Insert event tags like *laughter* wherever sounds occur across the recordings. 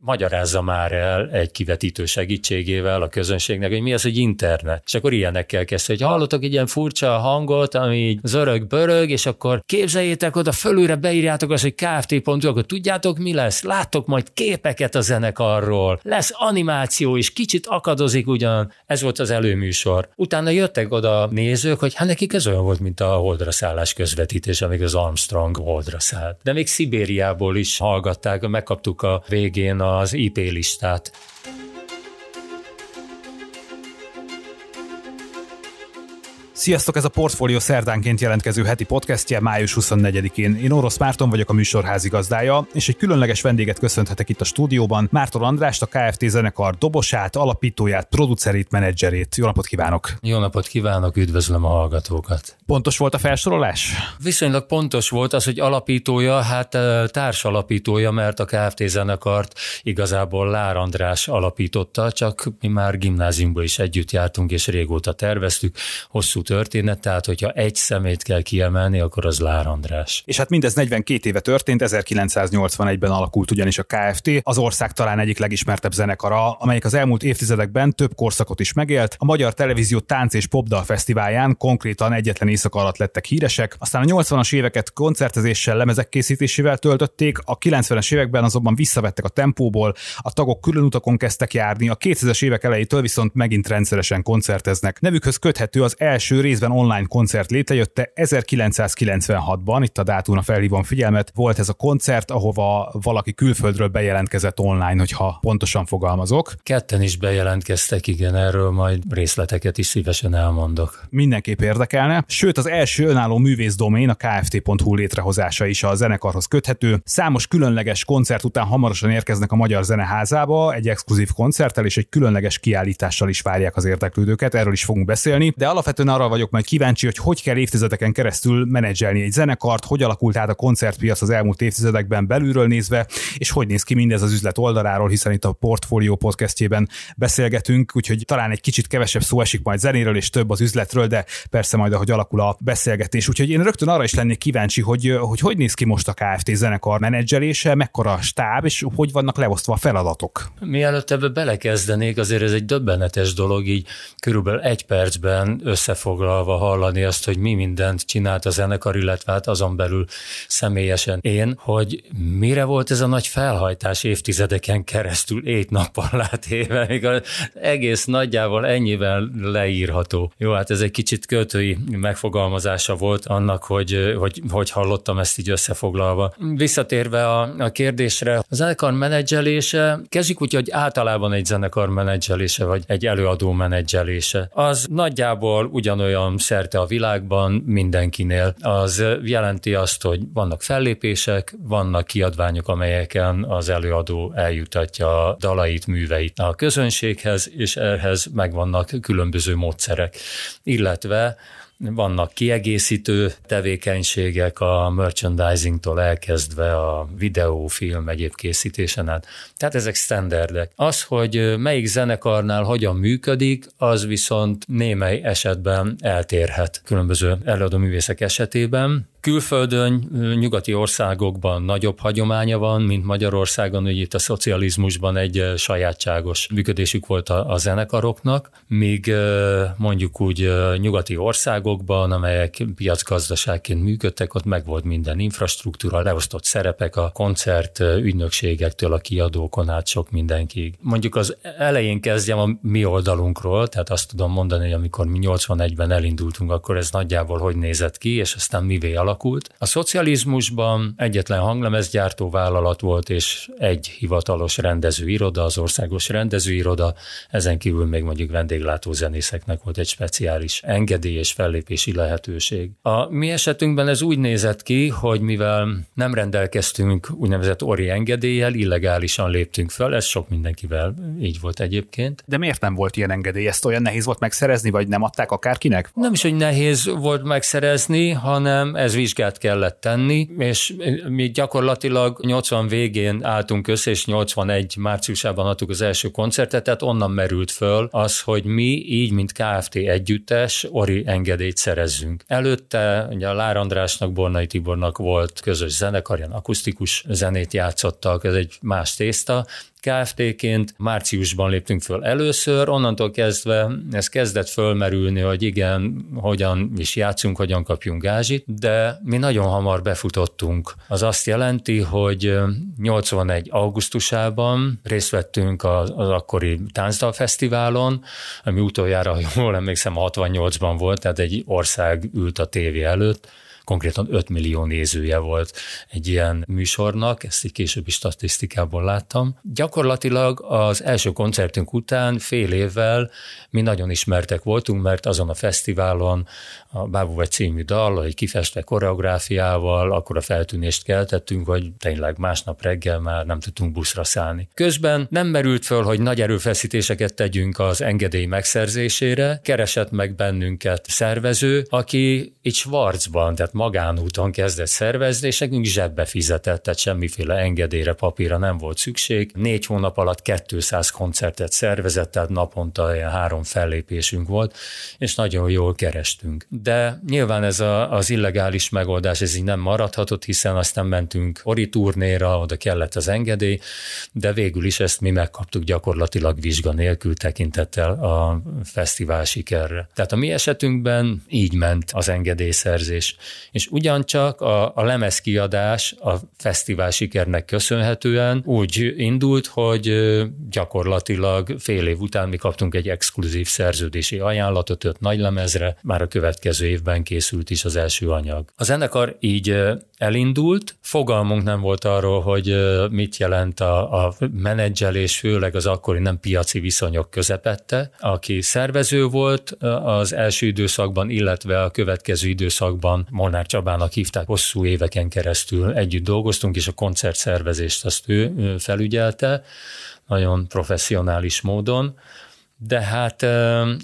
magyarázza már el egy kivetítő segítségével a közönségnek, hogy mi az, hogy internet. És akkor ilyenekkel kezdte, hogy hallottak egy ilyen furcsa hangot, ami zörög-börög, és akkor képzeljétek oda, fölülre beírjátok azt, hogy kft.hu, akkor tudjátok mi lesz? Láttok majd képeket a zenekarról, lesz animáció is, kicsit akadozik ugyan, ez volt az előműsor. Utána jöttek oda nézők, hogy hát nekik ez olyan volt, mint a holdra szállás közvetítés, amíg az Armstrong holdra szállt. De még Szibériából is hallgatták, megkaptuk a végén a az IP listát. Sziasztok, ez a Portfolio szerdánként jelentkező heti podcastje május 24-én. Én Orosz Márton vagyok a műsor házigazdája, és egy különleges vendéget köszönhetek itt a stúdióban, Márton Andrást, a KFT zenekar dobosát, alapítóját, producerét, menedzserét. Jó napot kívánok! Jó napot kívánok, üdvözlöm a hallgatókat! Pontos volt a felsorolás? Viszonylag pontos volt az, hogy alapítója, hát társalapítója, mert a KFT zenekart igazából Lár András alapította, csak mi már gimnáziumban is együtt jártunk, és régóta terveztük, hosszú történet, tehát hogyha egy szemét kell kiemelni, akkor az Lár András. És hát mindez 42 éve történt, 1981-ben alakult ugyanis a KFT, az ország talán egyik legismertebb zenekara, amelyik az elmúlt évtizedekben több korszakot is megélt. A Magyar Televízió Tánc és Popdal Fesztiválján konkrétan egyetlen éjszaka alatt lettek híresek, aztán a 80-as éveket koncertezéssel, lemezek készítésével töltötték, a 90-es években azonban visszavettek a tempóból, a tagok külön utakon kezdtek járni, a 2000-es évek elejétől viszont megint rendszeresen koncerteznek. Nevükhöz köthető az első részben online koncert létrejötte 1996-ban, itt a dátumra felhívom figyelmet, volt ez a koncert, ahova valaki külföldről bejelentkezett online, hogyha pontosan fogalmazok. Ketten is bejelentkeztek, igen, erről majd részleteket is szívesen elmondok. Mindenképp érdekelne, sőt az első önálló művészdomén, a kft.hu létrehozása is a zenekarhoz köthető. Számos különleges koncert után hamarosan érkeznek a Magyar Zeneházába, egy exkluzív koncerttel és egy különleges kiállítással is várják az érdeklődőket, erről is fogunk beszélni, de alapvetően arra vagyok majd kíváncsi, hogy hogy kell évtizedeken keresztül menedzselni egy zenekart, hogy alakult át a koncertpiac az elmúlt évtizedekben belülről nézve, és hogy néz ki mindez az üzlet oldaláról, hiszen itt a Portfolio podcastjében beszélgetünk, úgyhogy talán egy kicsit kevesebb szó esik majd zenéről és több az üzletről, de persze majd ahogy alakul a beszélgetés. Úgyhogy én rögtön arra is lennék kíváncsi, hogy hogy, hogy néz ki most a KFT zenekar menedzselése, mekkora a stáb, és hogy vannak leosztva a feladatok. Mielőtt ebbe belekezdenék, azért ez egy döbbenetes dolog, így körülbelül egy percben összefog összefoglalva hallani azt, hogy mi mindent csinált a zenekar, illetve hát azon belül személyesen én, hogy mire volt ez a nagy felhajtás évtizedeken keresztül, ét nappal látéve, még az egész nagyjából ennyivel leírható. Jó, hát ez egy kicsit költői megfogalmazása volt annak, hogy, hogy, hogy hallottam ezt így összefoglalva. Visszatérve a, a kérdésre, a zenekar menedzselése, kezdjük úgy, hogy általában egy zenekar menedzselése, vagy egy előadó menedzselése, az nagyjából ugyanolyan olyan szerte a világban mindenkinél. Az jelenti azt, hogy vannak fellépések, vannak kiadványok, amelyeken az előadó eljutatja a dalait, műveit a közönséghez, és ehhez megvannak különböző módszerek. Illetve vannak kiegészítő tevékenységek a merchandisingtól elkezdve a videó, film, egyéb készítésen át. Tehát ezek standardek. Az, hogy melyik zenekarnál hogyan működik, az viszont némely esetben eltérhet különböző előadóművészek esetében. Külföldön, nyugati országokban nagyobb hagyománya van, mint Magyarországon, hogy itt a szocializmusban egy sajátságos működésük volt a, a zenekaroknak, míg mondjuk úgy nyugati országokban, amelyek piacgazdaságként működtek, ott meg volt minden infrastruktúra, leosztott szerepek a koncert ügynökségektől a kiadókon át sok mindenkig. Mondjuk az elején kezdjem a mi oldalunkról, tehát azt tudom mondani, hogy amikor mi 81-ben elindultunk, akkor ez nagyjából hogy nézett ki, és aztán mivé alakult. A szocializmusban egyetlen hanglemezgyártó vállalat volt, és egy hivatalos rendezőiroda, az országos rendezőiroda, ezen kívül még mondjuk vendéglátó zenészeknek volt egy speciális engedély és fellépési lehetőség. A mi esetünkben ez úgy nézett ki, hogy mivel nem rendelkeztünk úgynevezett ori engedéllyel, illegálisan léptünk fel, ez sok mindenkivel így volt egyébként. De miért nem volt ilyen engedély? Ezt olyan nehéz volt megszerezni, vagy nem adták akárkinek? Nem is, hogy nehéz volt megszerezni, hanem ez vizsgát kellett tenni, és mi gyakorlatilag 80 végén álltunk össze, és 81 márciusában adtuk az első koncertet, tehát onnan merült föl az, hogy mi így, mint KFT együttes, Ori engedélyt szerezzünk. Előtte ugye a Lár Andrásnak, Bornai Tibornak volt közös zenekar, ilyen akusztikus zenét játszottak, ez egy más tészta, KFT-ként márciusban léptünk föl először, onnantól kezdve ez kezdett fölmerülni, hogy igen, hogyan is játszunk, hogyan kapjunk gázsit, de mi nagyon hamar befutottunk. Az azt jelenti, hogy 81. augusztusában részt vettünk az, az akkori Táncdal Fesztiválon, ami utoljára, jól emlékszem, 68-ban volt, tehát egy ország ült a tévé előtt, konkrétan 5 millió nézője volt egy ilyen műsornak, ezt egy későbbi statisztikából láttam. Gyakorlatilag az első koncertünk után fél évvel mi nagyon ismertek voltunk, mert azon a fesztiválon a Bábú vagy című dal, egy kifestve koreográfiával, akkor a feltűnést keltettünk, hogy tényleg másnap reggel már nem tudtunk buszra szállni. Közben nem merült föl, hogy nagy erőfeszítéseket tegyünk az engedély megszerzésére, keresett meg bennünket szervező, aki itt Schwarzban, tehát magánúton kezdett szervezni, és nekünk zsebbe fizetett, tehát semmiféle engedélyre, papírra nem volt szükség. Négy hónap alatt 200 koncertet szervezett, tehát naponta ilyen három fellépésünk volt, és nagyon jól kerestünk. De nyilván ez a, az illegális megoldás, ez így nem maradhatott, hiszen aztán mentünk ori turnéra, oda kellett az engedély, de végül is ezt mi megkaptuk gyakorlatilag vizsga nélkül tekintettel a fesztivál sikerre. Tehát a mi esetünkben így ment az engedélyszerzés és ugyancsak a, a lemezkiadás a fesztivál sikernek köszönhetően úgy indult, hogy gyakorlatilag fél év után mi kaptunk egy exkluzív szerződési ajánlatot öt nagy lemezre, már a következő évben készült is az első anyag. A zenekar így elindult, fogalmunk nem volt arról, hogy mit jelent a, a menedzselés, főleg az akkori nem piaci viszonyok közepette, aki szervező volt az első időszakban, illetve a következő időszakban Molnár Csabának hívták, hosszú éveken keresztül együtt dolgoztunk, és a koncertszervezést azt ő felügyelte, nagyon professzionális módon de hát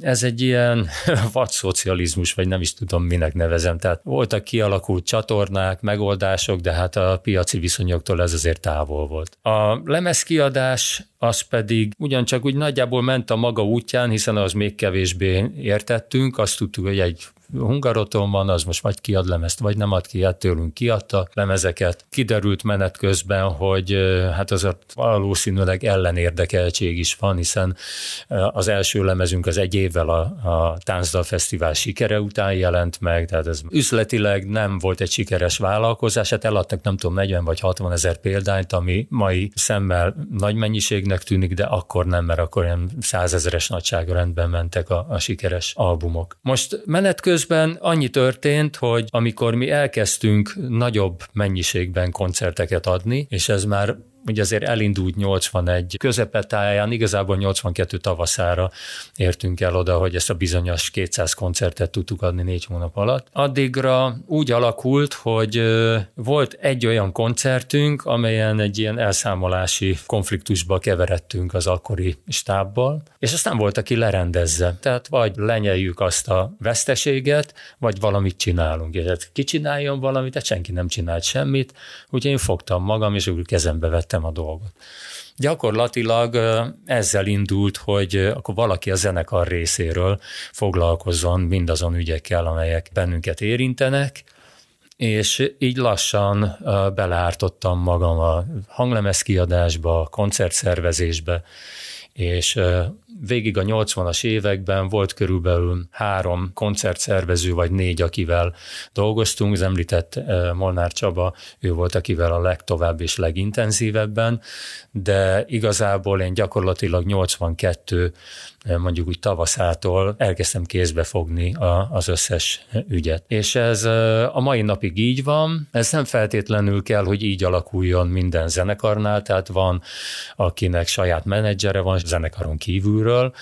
ez egy ilyen *laughs* vadszocializmus, vagy nem is tudom, minek nevezem. Tehát voltak kialakult csatornák, megoldások, de hát a piaci viszonyoktól ez azért távol volt. A lemezkiadás az pedig ugyancsak úgy nagyjából ment a maga útján, hiszen az még kevésbé értettünk, azt tudtuk, hogy egy Hungaroton van, az most vagy kiad lemezt, vagy nem ad ki, hát tőlünk kiadta lemezeket. Kiderült menet közben, hogy hát az valószínűleg ellenérdekeltség is van, hiszen az első lemezünk az egy évvel a, a Táncdal Fesztivál sikere után jelent meg, tehát ez üzletileg nem volt egy sikeres vállalkozás, hát eladtak nem tudom 40 vagy 60 ezer példányt, ami mai szemmel nagy mennyiségnek tűnik, de akkor nem, mert akkor ilyen százezeres nagyságrendben mentek a, a sikeres albumok. Most menet Közben annyi történt, hogy amikor mi elkezdtünk nagyobb mennyiségben koncerteket adni, és ez már ugye azért elindult 81 közepetáján, igazából 82 tavaszára értünk el oda, hogy ezt a bizonyos 200 koncertet tudtuk adni négy hónap alatt. Addigra úgy alakult, hogy volt egy olyan koncertünk, amelyen egy ilyen elszámolási konfliktusba keveredtünk az akkori stábbal, és aztán volt, aki lerendezze. Tehát vagy lenyeljük azt a veszteséget, vagy valamit csinálunk. Tehát ki csináljon valamit, tehát senki nem csinált semmit, úgyhogy én fogtam magam, és úgy kezembe vettem értettem a dolgot. Gyakorlatilag ezzel indult, hogy akkor valaki a zenekar részéről foglalkozzon mindazon ügyekkel, amelyek bennünket érintenek, és így lassan beleártottam magam a hanglemez kiadásba, a koncertszervezésbe, és végig a 80-as években volt körülbelül három koncertszervező, vagy négy, akivel dolgoztunk. Az említett Molnár Csaba, ő volt, akivel a legtovább és legintenzívebben, de igazából én gyakorlatilag 82 mondjuk úgy tavaszától elkezdtem kézbe fogni a, az összes ügyet. És ez a mai napig így van, ez nem feltétlenül kell, hogy így alakuljon minden zenekarnál, tehát van, akinek saját menedzsere van zenekaron kívül belülről.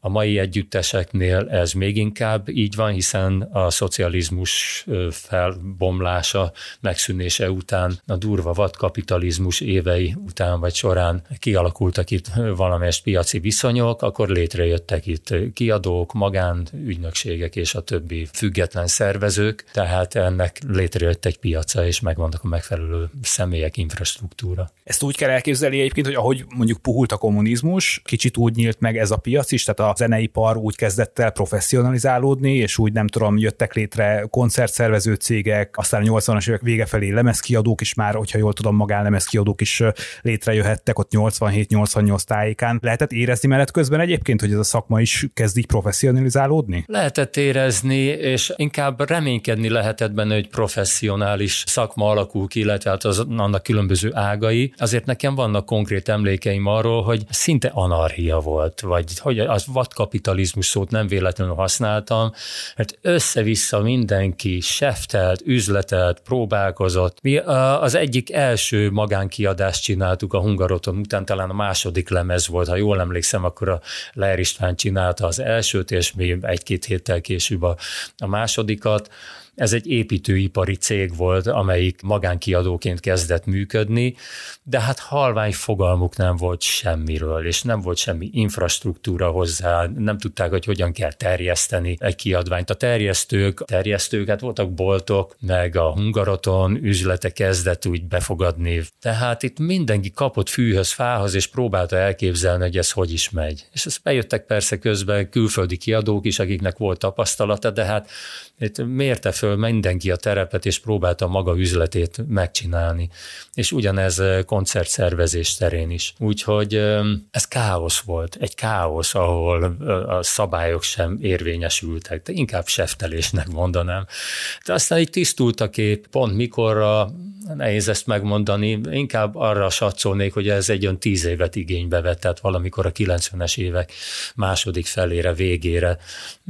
A mai együtteseknél ez még inkább így van, hiszen a szocializmus felbomlása, megszűnése után, a durva vadkapitalizmus évei után vagy során kialakultak itt valamelyest piaci viszonyok, akkor létrejöttek itt kiadók, magánügynökségek és a többi független szervezők, tehát ennek létrejött egy piaca, és megvannak a megfelelő személyek, infrastruktúra. Ezt úgy kell elképzelni egyébként, hogy ahogy mondjuk puhult a kommunizmus, kicsit úgy nyílt meg ez a piac is, tehát a zeneipar úgy kezdett el professzionalizálódni, és úgy nem tudom, jöttek létre koncertszervező cégek, aztán a 80-as évek vége felé lemezkiadók is már, hogyha jól tudom, magánlemezkiadók is létrejöhettek ott 87-88 tájékán. Lehetett érezni menet közben egyébként, hogy ez a szakma is kezd így professzionalizálódni? Lehetett érezni, és inkább reménykedni lehetett benne, hogy professzionális szakma alakul ki, illetve hát az, annak különböző ágai. Azért nekem vannak konkrét emlékeim arról, hogy szinte anarchia volt, vagy hogy az vadkapitalizmus szót nem véletlenül használtam, mert össze-vissza mindenki seftelt, üzletelt, próbálkozott. Mi az egyik első magánkiadást csináltuk a Hungaroton után, talán a második lemez volt, ha jól emlékszem, akkor a Leher István csinálta az elsőt, és mi egy-két héttel később a, a másodikat. Ez egy építőipari cég volt, amelyik magánkiadóként kezdett működni, de hát halvány fogalmuk nem volt semmiről, és nem volt semmi infrastruktúra hozzá, nem tudták, hogy hogyan kell terjeszteni egy kiadványt. A terjesztők, terjesztők, hát voltak boltok, meg a Hungaroton üzlete kezdett úgy befogadni. Tehát itt mindenki kapott fűhöz, fához, és próbálta elképzelni, hogy ez hogy is megy. És ezt bejöttek persze közben külföldi kiadók is, akiknek volt tapasztalata, de hát itt mérte föl mindenki a terepet, és próbálta maga üzletét megcsinálni. És ugyanez koncertszervezés terén is. Úgyhogy ez káosz volt, egy káosz, ahol a szabályok sem érvényesültek, de inkább seftelésnek mondanám. De aztán így tisztult a kép, pont mikorra, nehéz ezt megmondani, inkább arra satszolnék, hogy ez egy olyan tíz évet igénybe vett, tehát valamikor a 90-es évek második felére, végére,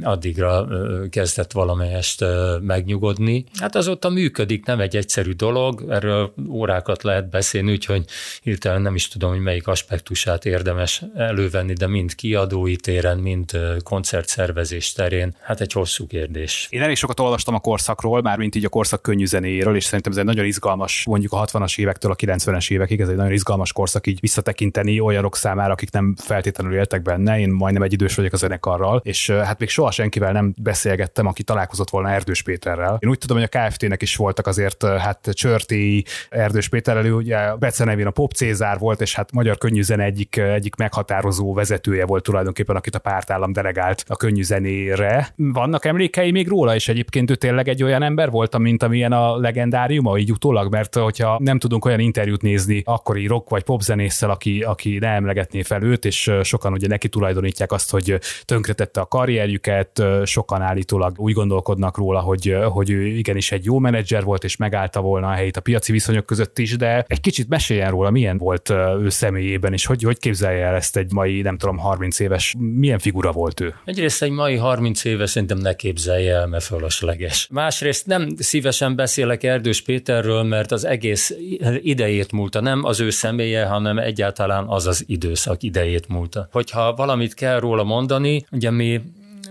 addigra kezdett valamelyest megnyugodni. Hát azóta működik, nem egy egyszerű dolog, erről órákat lehet beszélni, úgyhogy hirtelen nem is tudom, hogy melyik aspektusát érdemes elővenni, de mind kiadói téren, mind koncertszervezés terén, hát egy hosszú kérdés. Én elég sokat olvastam a korszakról, már mint így a korszak könnyű zenéjéről, és szerintem ez egy nagyon izgalmas, mondjuk a 60-as évektől a 90-es évekig, ez egy nagyon izgalmas korszak így visszatekinteni olyanok számára, akik nem feltétlenül éltek benne. Én majdnem egy idős vagyok a zenekarral, és hát még soha senkivel nem beszélgettem, aki találkozott volna Erdős Péterrel. Én úgy tudom, hogy a KFT-nek is voltak azért hát Csörti Erdős Péterrel, ugye becenevén a Pop Cézár volt, és hát magyar könnyűzene egyik, egyik meghatározó vezetője volt tulajdonképpen, akit a pártállam delegált a könnyűzenére. Vannak emlékei még róla, és egyébként ő tényleg egy olyan ember volt, mint amilyen a legendáriuma, így utólag, mert hogyha nem tudunk olyan interjút nézni akkori rock vagy popzenésszel, aki, aki ne emlegetné fel őt, és sokan ugye neki tulajdonítják azt, hogy tönkretette a karrierjüket, sokan állítólag úgy gondolkodnak róla, hogy, hogy ő igenis egy jó menedzser volt, és megállta volna a helyét a piaci viszonyok között is, de egy kicsit meséljen róla, milyen volt ő személyében, és hogy, hogy képzelje el ezt egy mai, nem tudom, 30 éves, milyen figura volt ő? Egyrészt egy mai 30 éves szerintem ne képzelje el, mert fölösleges. Másrészt nem szívesen beszélek Erdős Péterről, mert az egész idejét múlta, nem az ő személye, hanem egyáltalán az az időszak idejét múlta. Hogyha valamit kell róla mondani, ugye mi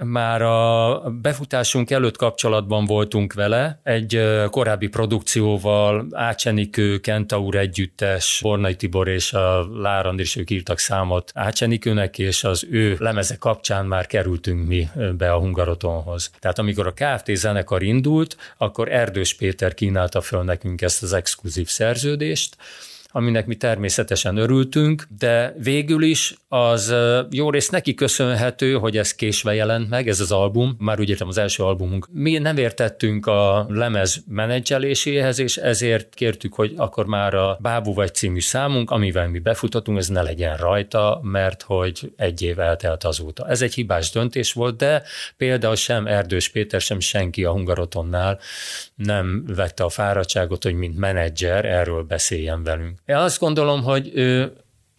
már a befutásunk előtt kapcsolatban voltunk vele, egy korábbi produkcióval, Ácsenikő, Kentaur együttes, Bornai Tibor és a Lárand is ők írtak számot Ácsenikőnek, és az ő lemeze kapcsán már kerültünk mi be a Hungarotonhoz. Tehát amikor a KFT zenekar indult, akkor Erdős Péter kínálta föl nekünk ezt az exkluzív szerződést, aminek mi természetesen örültünk, de végül is az jó rész neki köszönhető, hogy ez késve jelent meg, ez az album, már úgy értem az első albumunk. Mi nem értettünk a lemez menedzseléséhez, és ezért kértük, hogy akkor már a Bábú vagy című számunk, amivel mi befutottunk, ez ne legyen rajta, mert hogy egy év eltelt azóta. Ez egy hibás döntés volt, de például sem Erdős Péter, sem senki a Hungarotonnál nem vette a fáradtságot, hogy mint menedzser erről beszéljen velünk. Én azt gondolom, hogy ő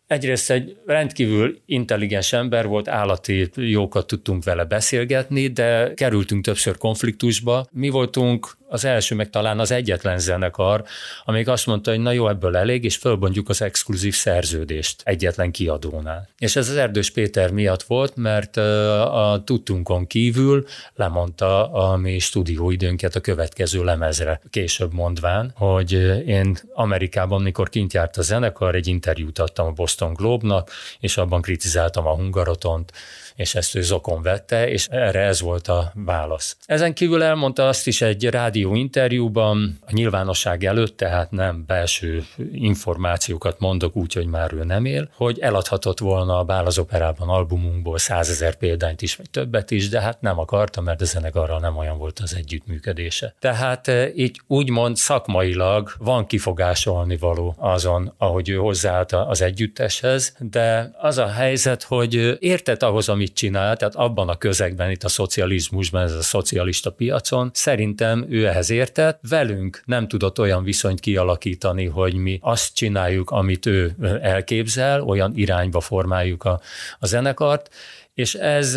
egyrészt egy rendkívül intelligens ember volt, állati jókat tudtunk vele beszélgetni, de kerültünk többször konfliktusba. Mi voltunk az első, meg talán az egyetlen zenekar, amíg azt mondta, hogy na jó, ebből elég, és fölbontjuk az exkluzív szerződést egyetlen kiadónál. És ez az Erdős Péter miatt volt, mert a tudtunkon kívül lemondta a mi stúdióidőnket a következő lemezre, később mondván, hogy én Amerikában, mikor kint járt a zenekar, egy interjút adtam a Boston Globe-nak, és abban kritizáltam a Hungarotont, és ezt ő zokon vette, és erre ez volt a válasz. Ezen kívül elmondta azt is egy rádió interjúban, a nyilvánosság előtt, tehát nem belső információkat mondok úgy, hogy már ő nem él, hogy eladhatott volna a Bál az operában albumunkból százezer példányt is, vagy többet is, de hát nem akarta, mert a zenekarral nem olyan volt az együttműködése. Tehát eh, így úgymond szakmailag van kifogásolni való azon, ahogy ő hozzáállt az együtteshez, de az a helyzet, hogy értett ahhoz, ami amit csinál, tehát abban a közegben, itt a szocializmusban, ez a szocialista piacon, szerintem ő ehhez értett, velünk nem tudott olyan viszonyt kialakítani, hogy mi azt csináljuk, amit ő elképzel, olyan irányba formáljuk a, a zenekart, és ez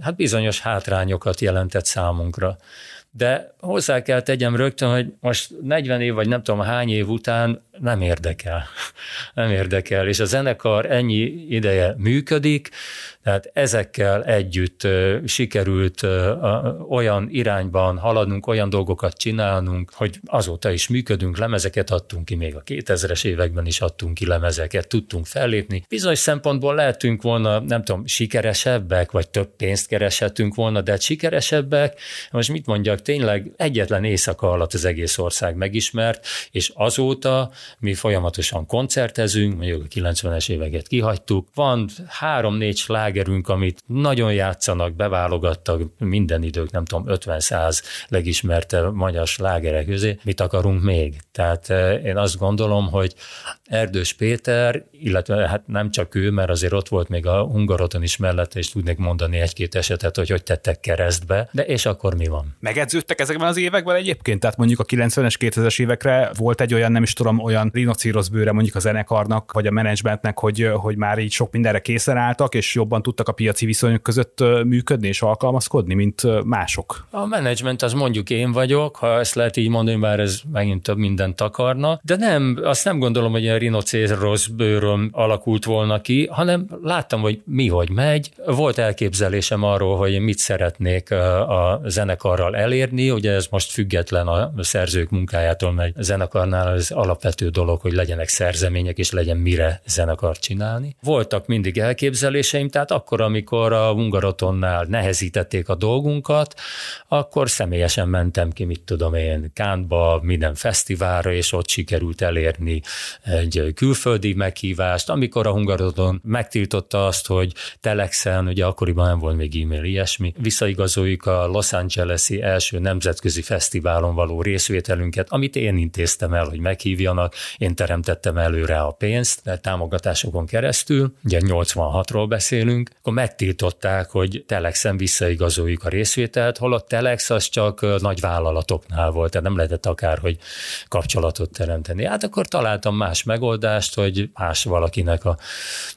hát bizonyos hátrányokat jelentett számunkra. De hozzá kell tegyem rögtön, hogy most 40 év, vagy nem tudom hány év után nem érdekel. *laughs* Nem érdekel. És a zenekar ennyi ideje működik, tehát ezekkel együtt sikerült olyan irányban haladnunk, olyan dolgokat csinálnunk, hogy azóta is működünk, lemezeket adtunk ki, még a 2000-es években is adtunk ki lemezeket, tudtunk fellépni. Bizonyos szempontból lehetünk volna, nem tudom, sikeresebbek, vagy több pénzt kereshetünk volna, de hát sikeresebbek, most mit mondjak, tényleg egyetlen éjszaka alatt az egész ország megismert, és azóta mi folyamatosan koncertezünk, mondjuk a 90-es éveket kihagytuk, van három-négy sláger slágerünk, amit nagyon játszanak, beválogattak minden idők, nem tudom, 50-100 legismertebb magyar slágerek közé. Mit akarunk még? Tehát eh, én azt gondolom, hogy Erdős Péter, illetve hát nem csak ő, mert azért ott volt még a Hungaroton is mellette, és tudnék mondani egy-két esetet, hogy hogy tettek keresztbe, de és akkor mi van? Megedződtek ezekben az években egyébként? Tehát mondjuk a 90-es, 2000-es évekre volt egy olyan, nem is tudom, olyan rinocírosz bőre mondjuk a zenekarnak, vagy a menedzsmentnek, hogy, hogy már így sok mindenre készen álltak, és jobban tudtak a piaci viszonyok között működni és alkalmazkodni, mint mások? A menedzsment az mondjuk én vagyok, ha ezt lehet így mondani, bár ez megint több mindent akarna, de nem, azt nem gondolom, hogy ilyen rinocérosz bőröm alakult volna ki, hanem láttam, hogy mi hogy megy. Volt elképzelésem arról, hogy mit szeretnék a zenekarral elérni, ugye ez most független a szerzők munkájától, mert a zenekarnál az alapvető dolog, hogy legyenek szerzemények, és legyen mire zenekart csinálni. Voltak mindig elképzeléseim, tehát akkor, amikor a Hungarotonnál nehezítették a dolgunkat, akkor személyesen mentem ki, mit tudom én, Kántba, minden fesztiválra, és ott sikerült elérni egy külföldi meghívást. Amikor a Hungaroton megtiltotta azt, hogy Telexen, ugye akkoriban nem volt még e-mail, ilyesmi, visszaigazoljuk a Los Angeles-i első nemzetközi fesztiválon való részvételünket, amit én intéztem el, hogy meghívjanak, én teremtettem előre a pénzt, de támogatásokon keresztül, ugye 86-ról beszélünk, akkor megtiltották, hogy Telexen visszaigazoljuk a részvételt, holott Telex az csak nagy vállalatoknál volt, tehát nem lehetett akár, hogy kapcsolatot teremteni. Hát akkor találtam más megoldást, hogy más valakinek a,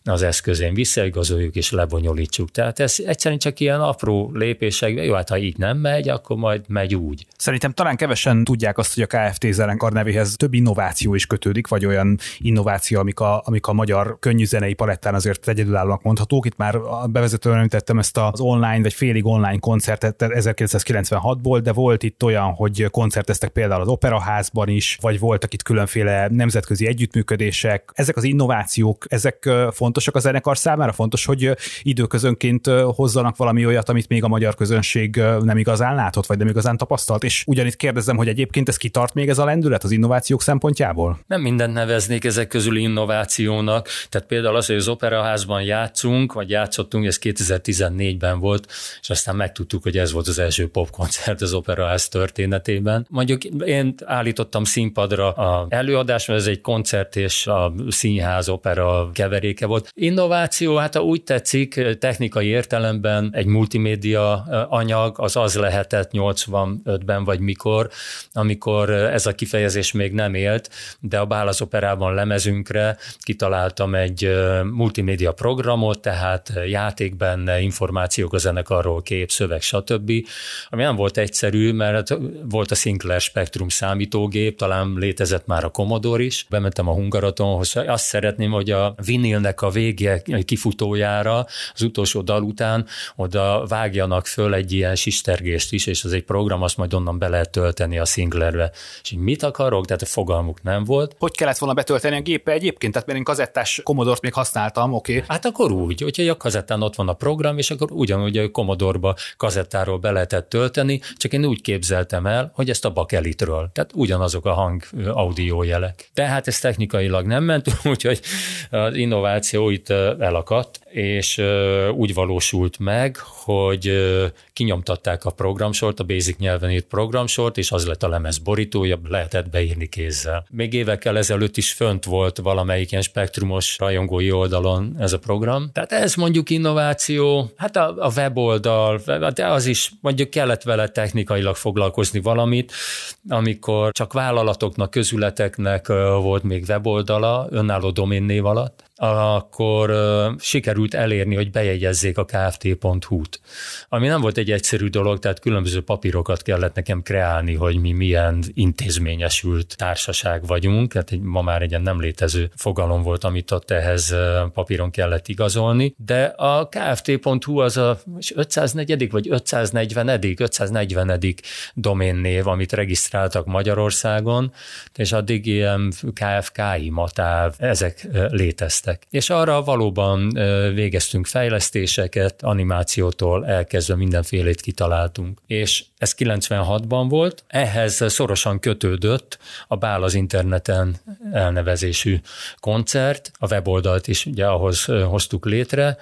az eszközén visszaigazoljuk és lebonyolítsuk. Tehát ez egyszerűen csak ilyen apró lépések, jó, hát ha így nem megy, akkor majd megy úgy. Szerintem talán kevesen tudják azt, hogy a KFT zenekar nevéhez több innováció is kötődik, vagy olyan innováció, amik a, amik a magyar könnyű zenei palettán azért egyedülállóak mondhatók. Itt már a bevezetően említettem ezt az online vagy félig online koncertet 1996-ból, de volt itt olyan, hogy koncerteztek például az operaházban is, vagy voltak itt különféle nemzetközi együttműködések. Ezek az innovációk, ezek fontosak a zenekar számára? Fontos, hogy időközönként hozzanak valami olyat, amit még a magyar közönség nem igazán látott, vagy nem igazán tapasztalt. És ugyanitt kérdezem, hogy egyébként ez kitart még ez a lendület az innovációk szempontjából? Nem mindent neveznék ezek közül innovációnak. Tehát például az, hogy az operaházban játszunk, vagy játszottunk, ez 2014-ben volt, és aztán megtudtuk, hogy ez volt az első popkoncert az operaház történetében. Mondjuk én állítottam színpadra a előadás, mert ez egy koncert és a színház opera keveréke volt. Innováció, hát ha úgy tetszik, technikai értelemben egy multimédia anyag az az lehetett 85-ben vagy mikor, amikor ez a kifejezés még nem élt, de a Bálasz Operában lemezünkre kitaláltam egy multimédia programot, tehát játék benne, információk a zenekarról, kép, szöveg, stb., ami nem volt egyszerű, mert volt a Sinclair Spectrum számítógép, talán létezett már a Commodore is. Bementem a Hungaratonhoz, azt szeretném, hogy a vinilnek a vége kifutójára, az utolsó dal után oda vágjanak föl egy ilyen sistergést is, és az egy program, azt majd onnan be lehet tölteni a Sinclairbe. És így mit akarok? Tehát a fogalmuk nem volt. Hogy kellett volna betölteni a gépe egyébként? Tehát mert én kazettás Commodore-t még használtam, oké. Okay. Hát akkor úgy, hogyha a kazettán ott van a program, és akkor ugyanúgy a Commodore-ba kazettáról be lehetett tölteni, csak én úgy képzeltem el, hogy ezt a bakelitről. Tehát ugyanazok a hang audio jelek. Tehát ez technikailag nem ment, *laughs* úgyhogy az innováció itt elakadt, és úgy valósult meg, hogy kinyomtatták a programsort, a Basic nyelven írt programsort, és az lett a lemez borítója, lehetett beírni kézzel. Még évekkel ezelőtt is fönt volt valamelyik ilyen spektrumos rajongói oldalon ez a program. Tehát ez mondjuk innováció, hát a, a weboldal, de az is mondjuk kellett vele technikailag foglalkozni valamit, amikor csak vállalatoknak, közületeknek volt még weboldala, önálló doménnév alatt, akkor sikerült elérni, hogy bejegyezzék a kft.hu-t. Ami nem volt egy egyszerű dolog, tehát különböző papírokat kellett nekem kreálni, hogy mi milyen intézményesült társaság vagyunk, tehát egy, ma már egy nem létező fogalom volt, amit ott ehhez papíron kellett igazolni, de a kft.hu az a 504. vagy 540. 540. doménnév, amit regisztráltak Magyarországon, és addig ilyen KFKI, Matáv, ezek léteztek fejlesztek. És arra valóban végeztünk fejlesztéseket, animációtól elkezdve mindenfélét kitaláltunk. És ez 96-ban volt, ehhez szorosan kötődött a Bál az interneten elnevezésű koncert, a weboldalt is ugye ahhoz hoztuk létre,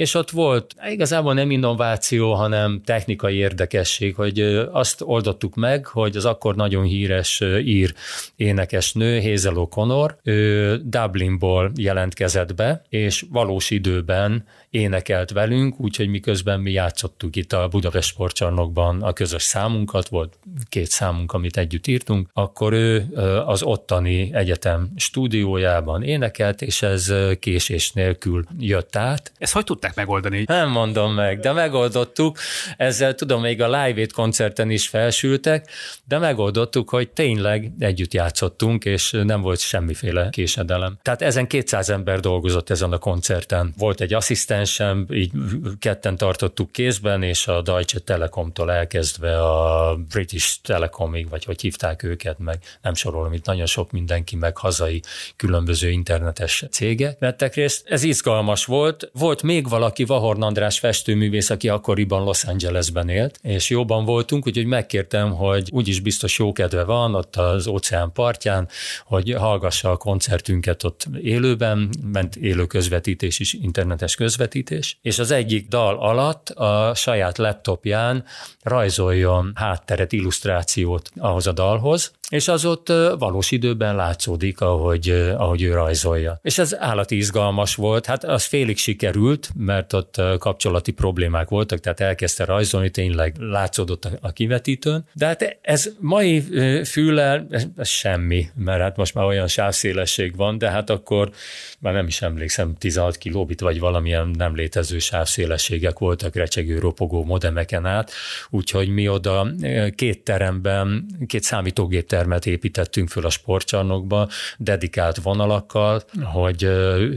és ott volt igazából nem innováció, hanem technikai érdekesség, hogy azt oldottuk meg, hogy az akkor nagyon híres ír énekes nő, Hazel O'Connor, ő Dublinból jelentkezett be, és valós időben énekelt velünk, úgyhogy miközben mi játszottuk itt a Budapest sportcsarnokban a közös számunkat, volt két számunk, amit együtt írtunk, akkor ő az ottani egyetem stúdiójában énekelt, és ez késés nélkül jött át. Ezt hogy tudták megoldani? Nem mondom meg, de megoldottuk. Ezzel tudom, még a Live Aid koncerten is felsültek, de megoldottuk, hogy tényleg együtt játszottunk, és nem volt semmiféle késedelem. Tehát ezen 200 ember dolgozott ezen a koncerten. Volt egy asszisztens, sem, így ketten tartottuk kézben, és a Deutsche Telekomtól elkezdve a British Telecomig, vagy hogy hívták őket, meg nem sorolom, itt nagyon sok mindenki, meg hazai különböző internetes cégek vettek részt. Ez izgalmas volt. Volt még valaki, Vahorn András festőművész, aki akkoriban Los Angelesben élt, és jobban voltunk, úgyhogy megkértem, hogy úgyis biztos jó kedve van ott az óceán partján, hogy hallgassa a koncertünket ott élőben, ment élő közvetítés is, internetes közvetítés, közvetítés, és az egyik dal alatt a saját laptopján rajzoljon hátteret, illusztrációt ahhoz a dalhoz, és az ott valós időben látszódik, ahogy, ahogy ő rajzolja. És ez állati izgalmas volt, hát az félig sikerült, mert ott kapcsolati problémák voltak, tehát elkezdte rajzolni, tényleg látszódott a kivetítőn, de hát ez mai füllel ez, ez semmi, mert hát most már olyan sávszélesség van, de hát akkor már nem is emlékszem, 16 kilóbit vagy valamilyen nem létező sávszélességek voltak recsegő, ropogó modemeken át, úgyhogy mi oda két teremben, két számítógép termet építettünk föl a sportcsarnokba, dedikált vonalakkal, hogy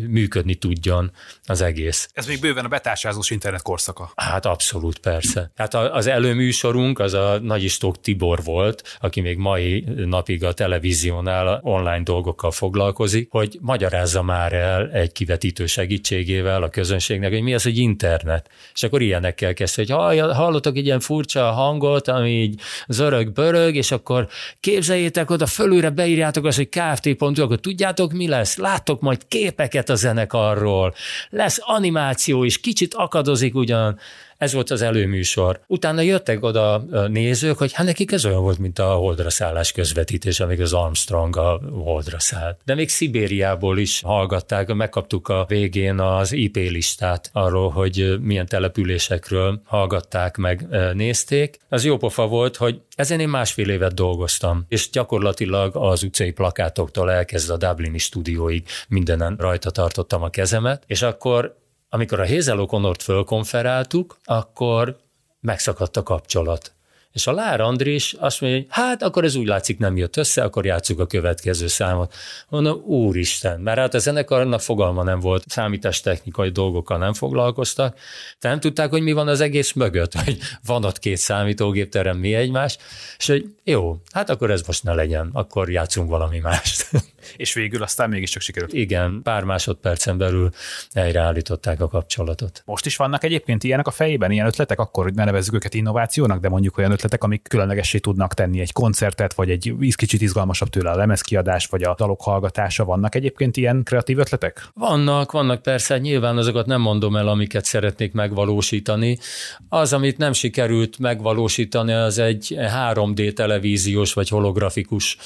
működni tudjon az egész. Ez még bőven a betársázós internet korszaka. Hát abszolút, persze. Hát az előműsorunk az a Nagyistók Tibor volt, aki még mai napig a televíziónál online dolgokkal foglalkozik, hogy magyarázza már el egy kivetítő segítségével a közönségnek, hogy mi az, hogy internet. És akkor ilyenekkel kezdte, hogy hallottak egy ilyen furcsa hangot, ami így zörög-börög, és akkor képzel képzeljétek oda, fölülre beírjátok azt, hogy kft.hu, akkor tudjátok mi lesz? Láttok majd képeket a zenekarról, lesz animáció is kicsit akadozik ugyan, ez volt az előműsor. Utána jöttek oda nézők, hogy hát nekik ez olyan volt, mint a holdra szállás közvetítés, amíg az Armstrong a holdra szállt. De még Szibériából is hallgatták, megkaptuk a végén az IP listát arról, hogy milyen településekről hallgatták meg, nézték. Az jó pofa volt, hogy ezen én másfél évet dolgoztam, és gyakorlatilag az utcai plakátoktól elkezdve a Dublini stúdióig mindenen rajta tartottam a kezemet, és akkor amikor a Hazel O'Connort fölkonferáltuk, akkor megszakadt a kapcsolat. És a Lár Andris azt mondja, hogy hát akkor ez úgy látszik nem jött össze, akkor játsszuk a következő számot. Mondom, úristen, mert hát a zenekarnak fogalma nem volt, számítástechnikai dolgokkal nem foglalkoztak, de nem tudták, hogy mi van az egész mögött, *laughs* hogy van ott két számítógép terem, mi egymás, és hogy jó, hát akkor ez most ne legyen, akkor játszunk valami mást. *laughs* És végül aztán mégiscsak sikerült. Igen, pár másodpercen belül helyreállították a kapcsolatot. Most is vannak egyébként ilyenek a fejében, ilyen ötletek, akkor hogy ne nevezzük őket innovációnak, de mondjuk olyan ötletek, amik különlegessé tudnak tenni egy koncertet, vagy egy kicsit izgalmasabb tőle a lemezkiadás, vagy a dalok hallgatása. Vannak egyébként ilyen kreatív ötletek? Vannak, vannak persze, nyilván azokat nem mondom el, amiket szeretnék megvalósítani. Az, amit nem sikerült megvalósítani, az egy 3D televíziós vagy holografikus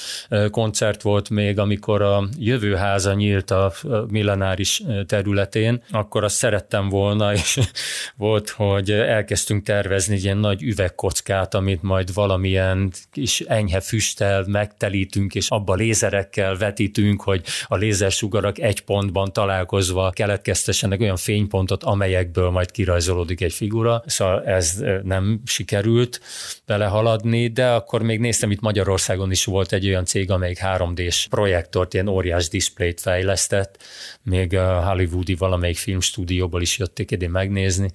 koncert volt még, amikor a jövőháza nyílt a millenáris területén, akkor azt szerettem volna, és *laughs* volt, hogy elkezdtünk tervezni egy ilyen nagy üvegkockát, amit majd valamilyen kis enyhe füsttel megtelítünk, és abba lézerekkel vetítünk, hogy a lézersugarak egy pontban találkozva keletkeztessenek olyan fénypontot, amelyekből majd kirajzolódik egy figura. Szóval ez nem sikerült belehaladni, de akkor még néztem, itt Magyarországon is volt egy olyan cég, amelyik 3D-s projektort, ilyen óriás diszplét fejlesztett, még a hollywoodi valamelyik filmstúdióból is jötték ide megnézni,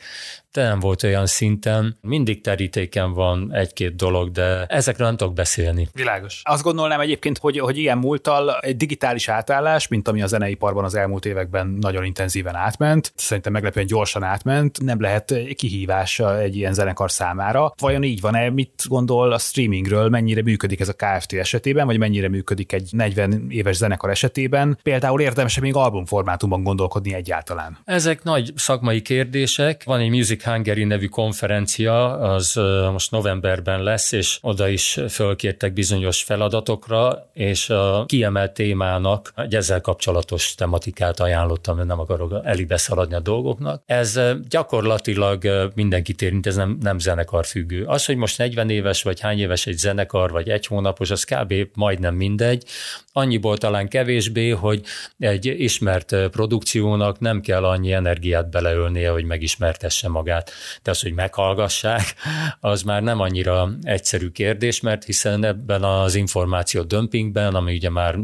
de nem volt olyan szinten. Mindig terítéken van egy-két dolog, de ezekről nem tudok beszélni. Világos. Azt gondolnám egyébként, hogy, hogy ilyen múltal egy digitális átállás, mint ami a zeneiparban az elmúlt években nagyon intenzíven átment, szerintem meglepően gyorsan átment, nem lehet kihívás egy ilyen zenekar számára. Vajon így van-e? Mit gondol a streamingről? Mennyire működik ez a KFT esetében, vagy mennyire működik egy 40 éves zenekar esetében? Például érdemes még albumformátumban gondolkodni egyáltalán? Ezek nagy szakmai kérdések. Van egy Music Hungary nevű konferencia, az most novemberben lesz, és oda is fölkértek bizonyos feladatokra, és a kiemelt témának egy ezzel kapcsolatos tematikát ajánlottam, mert nem akarok elibe szaladni a dolgoknak. Ez gyakorlatilag mindenkit érint, ez nem, nem zenekar függő. Az, hogy most 40 éves, vagy hány éves egy zenekar, vagy egy hónapos, az kb. majdnem mindegy. Annyiból talán kevésbé, hogy egy ismert produkciónak nem kell annyi energiát beleölnie, hogy megismertesse magát de az, hogy meghallgassák, az már nem annyira egyszerű kérdés, mert hiszen ebben az információ dömpingben, ami ugye már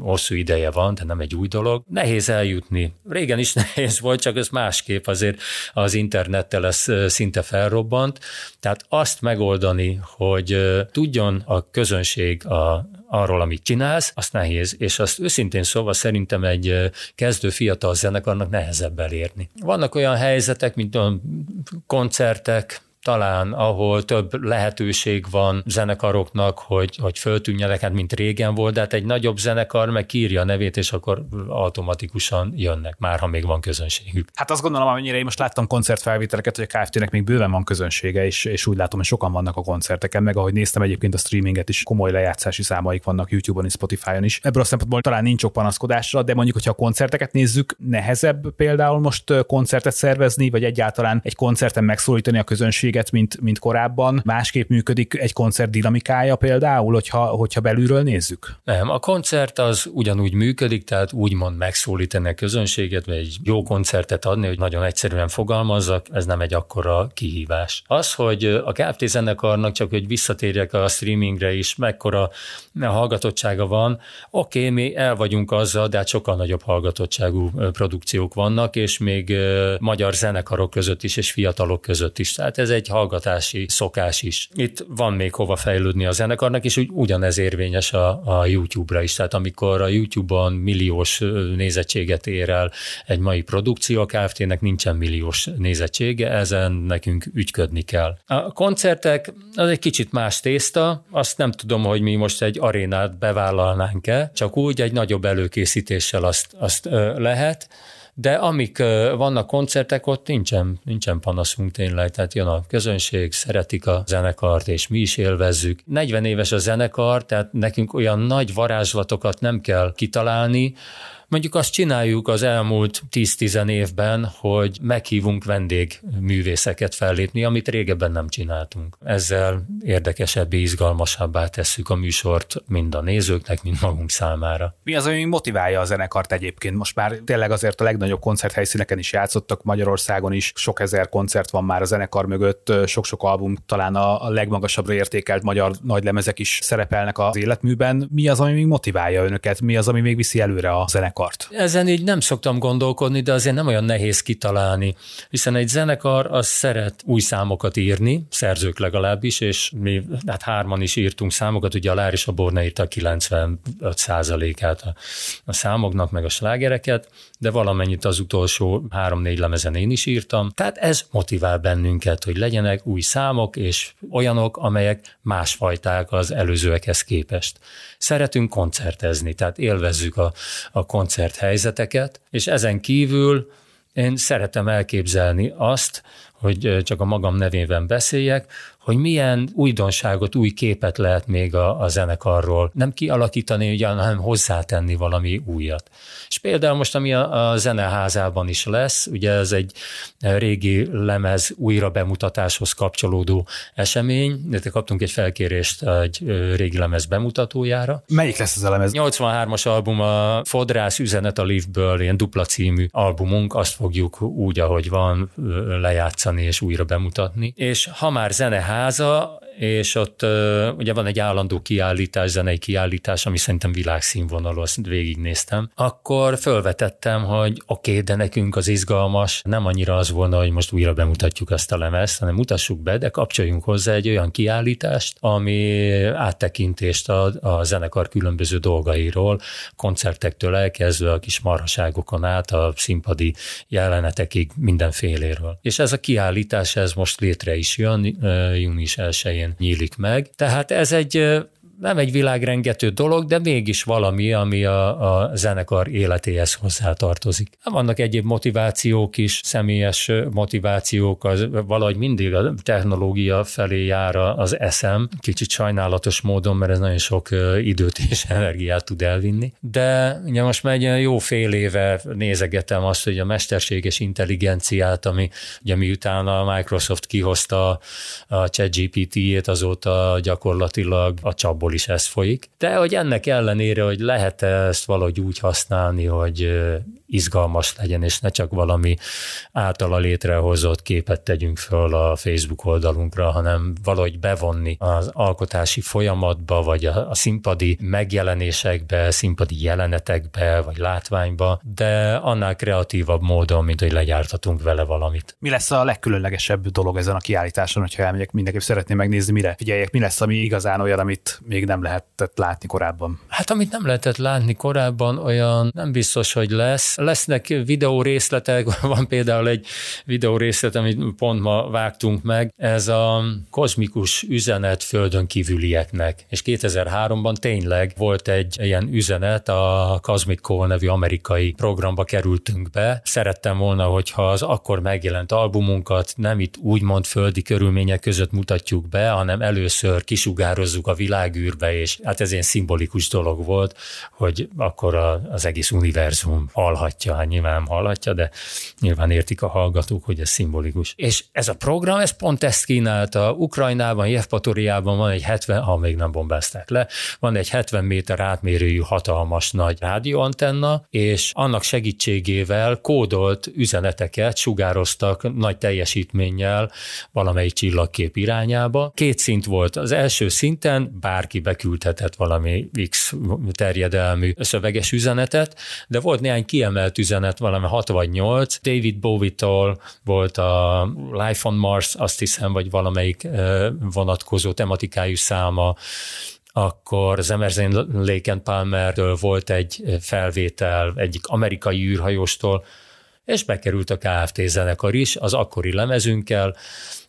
hosszú ideje van, de nem egy új dolog, nehéz eljutni. Régen is *laughs* nehéz volt, csak ez másképp azért az internettel ez szinte felrobbant. Tehát azt megoldani, hogy tudjon a közönség a, arról, amit csinálsz, azt nehéz, és azt őszintén szóval szerintem egy kezdő fiatal zenekarnak nehezebb elérni. Vannak olyan helyzetek, mint a koncertek, talán, ahol több lehetőség van zenekaroknak, hogy, hogy föltűnjenek, hát mint régen volt, de hát egy nagyobb zenekar meg kírja a nevét, és akkor automatikusan jönnek, már ha még van közönségük. Hát azt gondolom, amennyire én most láttam koncertfelvételeket, hogy a KFT-nek még bőven van közönsége, és, és úgy látom, hogy sokan vannak a koncerteken, meg ahogy néztem egyébként a streaminget is, komoly lejátszási számaik vannak YouTube-on és Spotify-on is. Ebből a szempontból talán nincs sok panaszkodásra, de mondjuk, hogyha a koncerteket nézzük, nehezebb például most koncertet szervezni, vagy egyáltalán egy koncerten megszólítani a közönség minőséget, mint, mint korábban. Másképp működik egy koncert dinamikája például, hogyha, hogyha belülről nézzük? Nem, a koncert az ugyanúgy működik, tehát úgymond megszólítani a közönséget, vagy egy jó koncertet adni, hogy nagyon egyszerűen fogalmazzak, ez nem egy akkora kihívás. Az, hogy a KFT zenekarnak csak, hogy visszatérjek a streamingre is, mekkora hallgatottsága van, oké, okay, mi el vagyunk azzal, de hát sokkal nagyobb hallgatottságú produkciók vannak, és még magyar zenekarok között is, és fiatalok között is. Tehát ez egy egy hallgatási szokás is. Itt van még hova fejlődni a zenekarnak, és úgy, ugyanez érvényes a, a YouTube-ra is. Tehát amikor a YouTube-on milliós nézettséget ér el egy mai produkció, a Kft-nek nincsen milliós nézettsége, ezen nekünk ügyködni kell. A koncertek az egy kicsit más tészta, azt nem tudom, hogy mi most egy arénát bevállalnánk-e, csak úgy egy nagyobb előkészítéssel azt, azt lehet, de amik vannak koncertek, ott nincsen, nincsen panaszunk tényleg, tehát jön a közönség, szeretik a zenekart, és mi is élvezzük. 40 éves a zenekar, tehát nekünk olyan nagy varázslatokat nem kell kitalálni, Mondjuk azt csináljuk az elmúlt 10-10 évben, hogy meghívunk vendégművészeket fellépni, amit régebben nem csináltunk. Ezzel érdekesebb, izgalmasabbá tesszük a műsort mind a nézőknek, mind magunk számára. Mi az, ami motiválja a zenekart egyébként? Most már tényleg azért a legnagyobb koncerthelyszíneken is játszottak, Magyarországon is sok ezer koncert van már a zenekar mögött, sok-sok album, talán a legmagasabbra értékelt magyar nagylemezek is szerepelnek az életműben. Mi az, ami még motiválja önöket? Mi az, ami még viszi előre a zenekar? Zenekart? Ezen így nem szoktam gondolkodni, de azért nem olyan nehéz kitalálni, hiszen egy zenekar az szeret új számokat írni, szerzők legalábbis, és mi hát hárman is írtunk számokat, ugye a Lár és a Borna írta a 95 át a, a számoknak, meg a slágereket, de valamennyit az utolsó három-négy lemezen én is írtam. Tehát ez motivál bennünket, hogy legyenek új számok, és olyanok, amelyek másfajták az előzőekhez képest. Szeretünk koncertezni, tehát élvezzük a, a koncerthelyzeteket, és ezen kívül én szeretem elképzelni azt, hogy csak a magam nevében beszéljek, hogy milyen újdonságot, új képet lehet még a, a zenekarról nem kialakítani, ugye, hanem hozzátenni valami újat. És például most, ami a, a zeneházában is lesz, ugye ez egy régi lemez újra bemutatáshoz kapcsolódó esemény, de kaptunk egy felkérést egy régi lemez bemutatójára. Melyik lesz ez a lemez? 83-as album a Fodrász üzenet a Liftből, ilyen dupla című albumunk, azt fogjuk úgy, ahogy van, lejátszani és újra bemutatni. És ha már zeneház, 他说、és ott ugye van egy állandó kiállítás, zenei kiállítás, ami szerintem világszínvonalú, azt végignéztem, akkor felvetettem, hogy oké, okay, de nekünk az izgalmas, nem annyira az volna, hogy most újra bemutatjuk azt a lemezt, hanem mutassuk be, de kapcsoljunk hozzá egy olyan kiállítást, ami áttekintést ad a zenekar különböző dolgairól, koncertektől elkezdve a kis marhaságokon át, a színpadi jelenetekig mindenféléről. És ez a kiállítás, ez most létre is jön, június 1 nyílik meg. Tehát ez egy nem egy világrengető dolog, de mégis valami, ami a, a zenekar életéhez hozzátartozik. Vannak egyéb motivációk is, személyes motivációk, az valahogy mindig a technológia felé jár az eszem, kicsit sajnálatos módon, mert ez nagyon sok időt és *laughs* energiát tud elvinni. De ugye most már egy jó fél éve nézegetem azt, hogy a mesterséges intelligenciát, ami ugye miután a Microsoft kihozta a ChatGPT-ét, azóta gyakorlatilag a csapból is ez folyik. De hogy ennek ellenére, hogy lehet -e ezt valahogy úgy használni, hogy izgalmas legyen, és ne csak valami általa létrehozott képet tegyünk föl a Facebook oldalunkra, hanem valahogy bevonni az alkotási folyamatba, vagy a, a színpadi megjelenésekbe, színpadi jelenetekbe, vagy látványba, de annál kreatívabb módon, mint hogy legyártatunk vele valamit. Mi lesz a legkülönlegesebb dolog ezen a kiállításon, hogyha elmegyek, mindenképp szeretném megnézni, mire figyeljek, mi lesz, ami igazán olyan, amit még nem lehetett látni korábban? Hát amit nem lehetett látni korábban, olyan nem biztos, hogy lesz lesznek videó részletek, *laughs* van például egy videó részlet, amit pont ma vágtunk meg, ez a kozmikus üzenet földön kívülieknek. És 2003-ban tényleg volt egy ilyen üzenet, a Cosmic Call nevű amerikai programba kerültünk be. Szerettem volna, hogyha az akkor megjelent albumunkat nem itt úgymond földi körülmények között mutatjuk be, hanem először kisugározzuk a világűrbe, és hát ez ilyen szimbolikus dolog volt, hogy akkor az egész univerzum hallhat hallhatja, hát nyilván nem hallhatja, de nyilván értik a hallgatók, hogy ez szimbolikus. És ez a program, ez pont ezt kínálta. Ukrajnában, Jevpatoriában van egy 70, ha még nem bombázták le, van egy 70 méter átmérőjű hatalmas nagy rádióantenna, és annak segítségével kódolt üzeneteket sugároztak nagy teljesítménnyel valamelyik csillagkép irányába. Két szint volt. Az első szinten bárki beküldhetett valami X terjedelmű szöveges üzenetet, de volt néhány kiemelt kiemelt üzenet, valami 6 vagy 8. David Bowie-tól volt a Life on Mars, azt hiszem, vagy valamelyik vonatkozó tematikájú száma, akkor az Emerson Lake and Palmerről volt egy felvétel egyik amerikai űrhajóstól, és bekerült a KFT zenekar is az akkori lemezünkkel,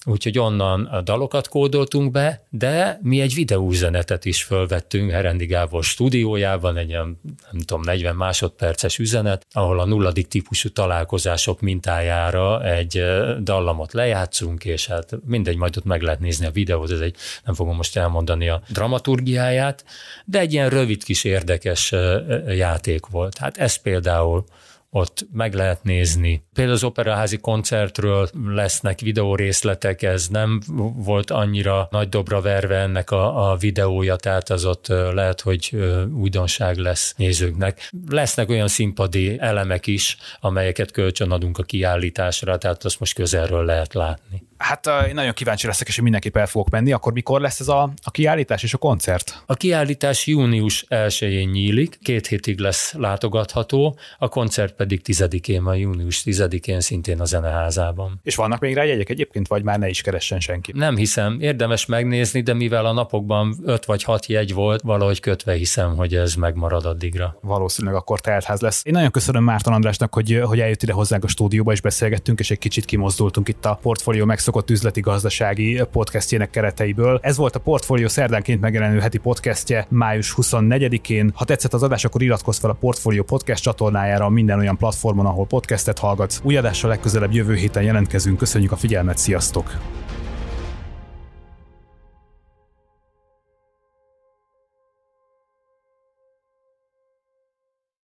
úgyhogy onnan a dalokat kódoltunk be, de mi egy videóüzenetet is fölvettünk Herendi Gábor stúdiójában, egy ilyen, nem tudom, 40 másodperces üzenet, ahol a nulladik típusú találkozások mintájára egy dallamot lejátszunk, és hát mindegy, majd ott meg lehet nézni a videót, ez egy, nem fogom most elmondani a dramaturgiáját, de egy ilyen rövid kis érdekes játék volt. Hát ez például ott meg lehet nézni. Például az operaházi koncertről lesznek videórészletek, ez nem volt annyira nagy dobra verve ennek a, a videója, tehát az ott lehet, hogy újdonság lesz nézőknek. Lesznek olyan színpadi elemek is, amelyeket kölcsön adunk a kiállításra, tehát azt most közelről lehet látni. Hát én nagyon kíváncsi leszek, és mindenképp el fogok menni. Akkor mikor lesz ez a, a kiállítás és a koncert? A kiállítás június 1-én nyílik, két hétig lesz látogatható, a koncert pedig 10-én van, június 10-én szintén a zeneházában. És vannak még rá jegyek egyébként, vagy már ne is keressen senki? Nem hiszem, érdemes megnézni, de mivel a napokban 5 vagy 6 jegy volt, valahogy kötve hiszem, hogy ez megmarad addigra. Valószínűleg akkor teltház lesz. Én nagyon köszönöm Márton Andrásnak, hogy, hogy eljött ide hozzánk a stúdióba, és beszélgettünk, és egy kicsit kimozdultunk itt a portfólió meg megszokott üzleti gazdasági podcastjének kereteiből. Ez volt a Portfolio szerdánként megjelenő heti podcastje május 24-én. Ha tetszett az adás, akkor iratkozz fel a Portfolio podcast csatornájára minden olyan platformon, ahol podcastet hallgatsz. Új adással legközelebb jövő héten jelentkezünk. Köszönjük a figyelmet, sziasztok!